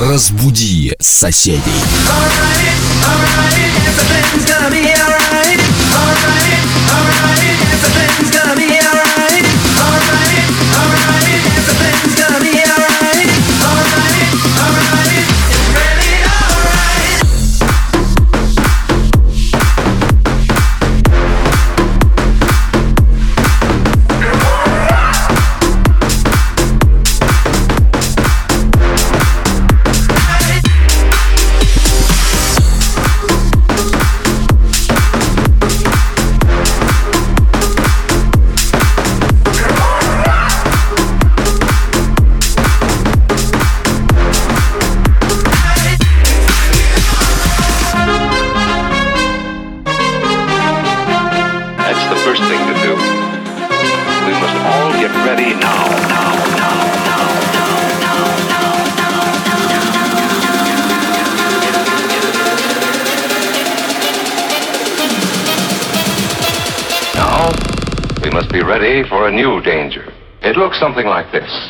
Разбуди соседей. Alright, alright, Now, we must be ready for a new danger. It looks something like this.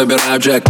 забираю джек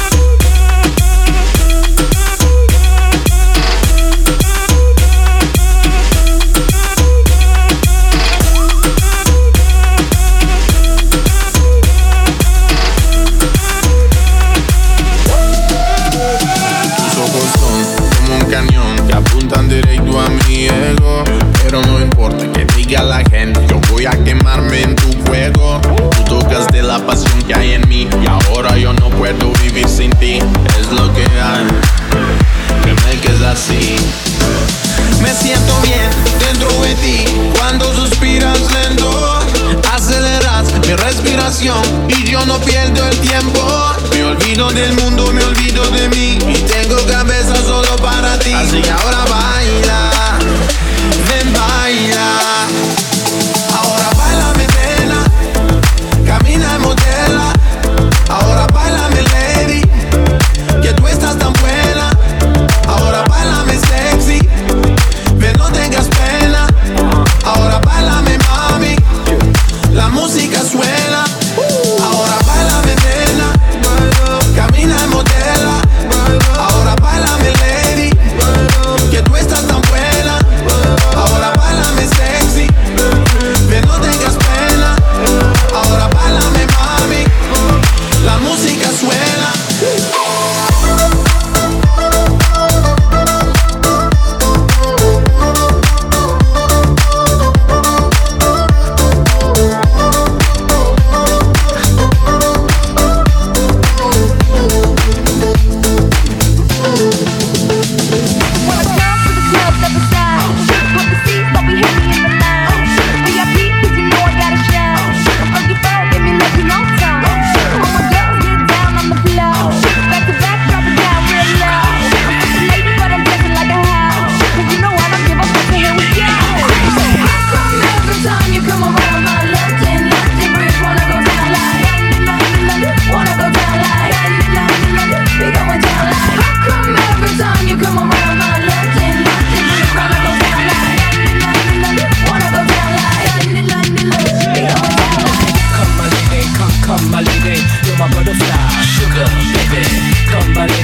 Del mundo,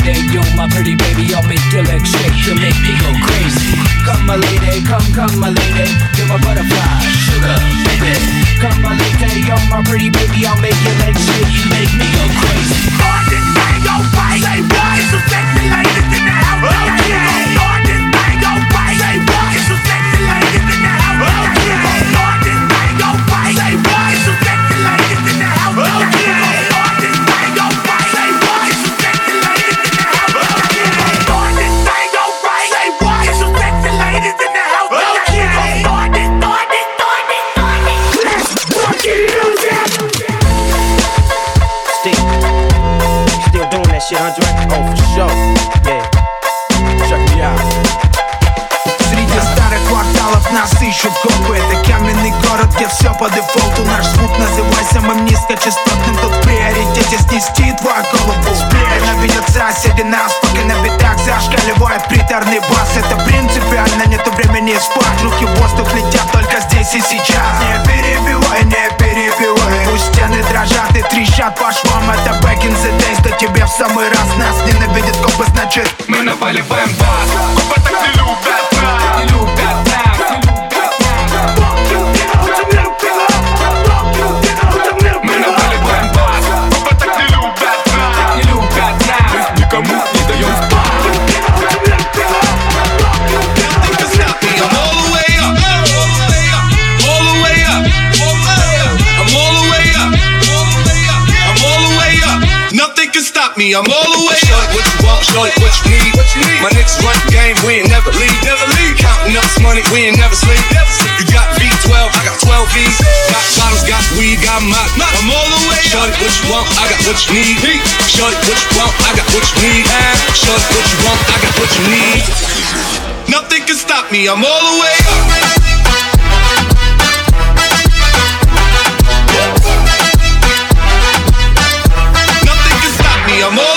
lady, you're my pretty baby, I'll make your legs shake, you make me go crazy. Come my lady, come, come my lady, you're my butterfly, sugar baby. Come my lady, you're my pretty baby, I'll make your legs shake, you make me go crazy. On this thing, go right, say what? It's so sexy, ladies in the house. Oh, okay. On this thing, go right, say what? It's so sexy, ladies in the house. Okay. On this thing, go right, say what? 100? Oh, for sure. Yeah. Check me out. Среди старых кварталов нас ищут копы Это каменный город, где все по дефолту Наш звук называй самым низкочастотным Тут в приоритете снести твою голову Сплей ненавидят соседи нас Пока на битах зашкаливает приторный бас Это принципиально, нету времени спать Руки в воздух летят только здесь и сейчас в самый раз. Нас ненавидят копы, значит Мы наваливаем бас Копы I'm all the way up. What you want, shorty, what you need. My niggas run the game, we ain't never leave. Never leave. Counting up this money, we ain't never sleep. You got V12, I got 12 V's. Got bottles, got weed, got my. I'm all the way up. Shorty, what you want, I got what you need. Shorty, what you want, I got what you need. Shorty, what you want, I got what you need. Nothing can stop me. I'm all the way up. amor.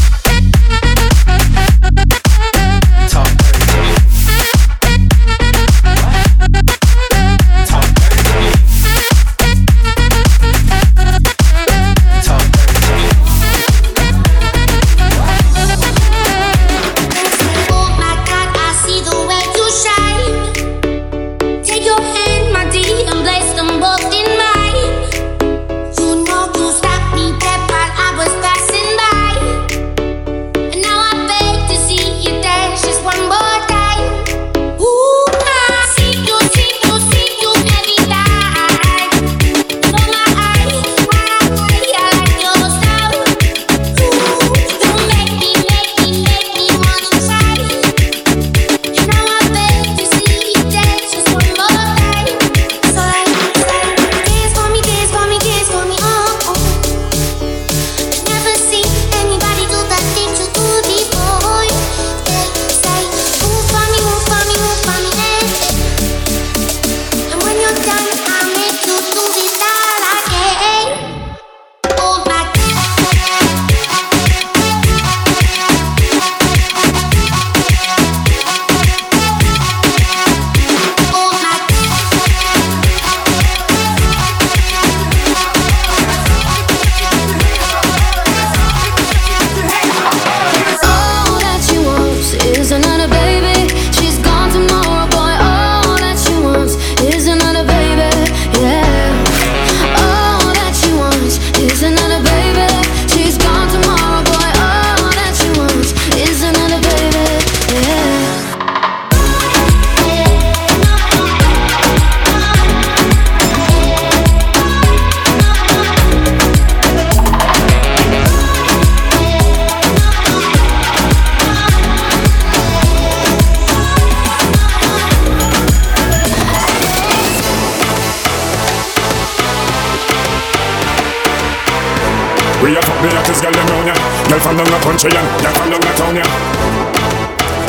Country and girl from down town ya.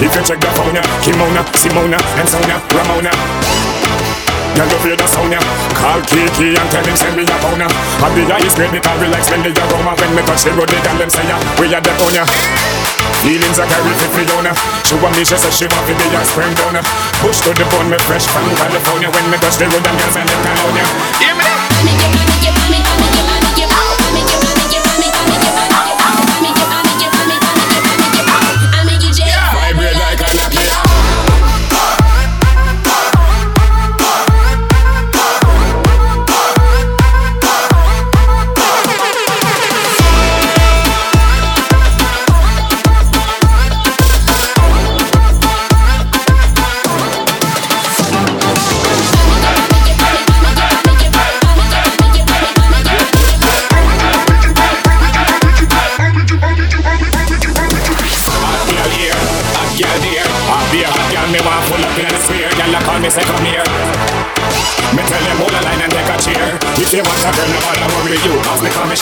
If you check the phone ya Kimona, Simona, and Sonia, Ramona. Girl you feel the sound ya. Call Kiki and tell him send me a phone ya. And the ice great because we like spend the aroma. When me touch the road the girl them say ya We are the on ya. Feelings are carried for Fiona. She want me, she said she want to be a sperm donor Push to the bone, me fresh from California. When me touch the road, them girls and them call ya. Hear me?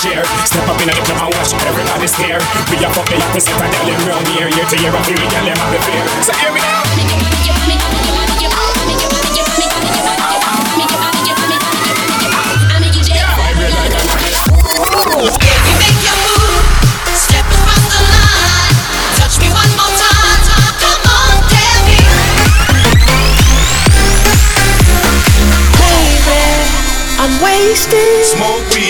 Share. Step up in the club and watch everybody stare. We a fuck the opposite and girl them round here. Year to year, I feel the girl them have the fear. So hear me now. Vibrate like a Nokia. I'm wasted. Smoke weed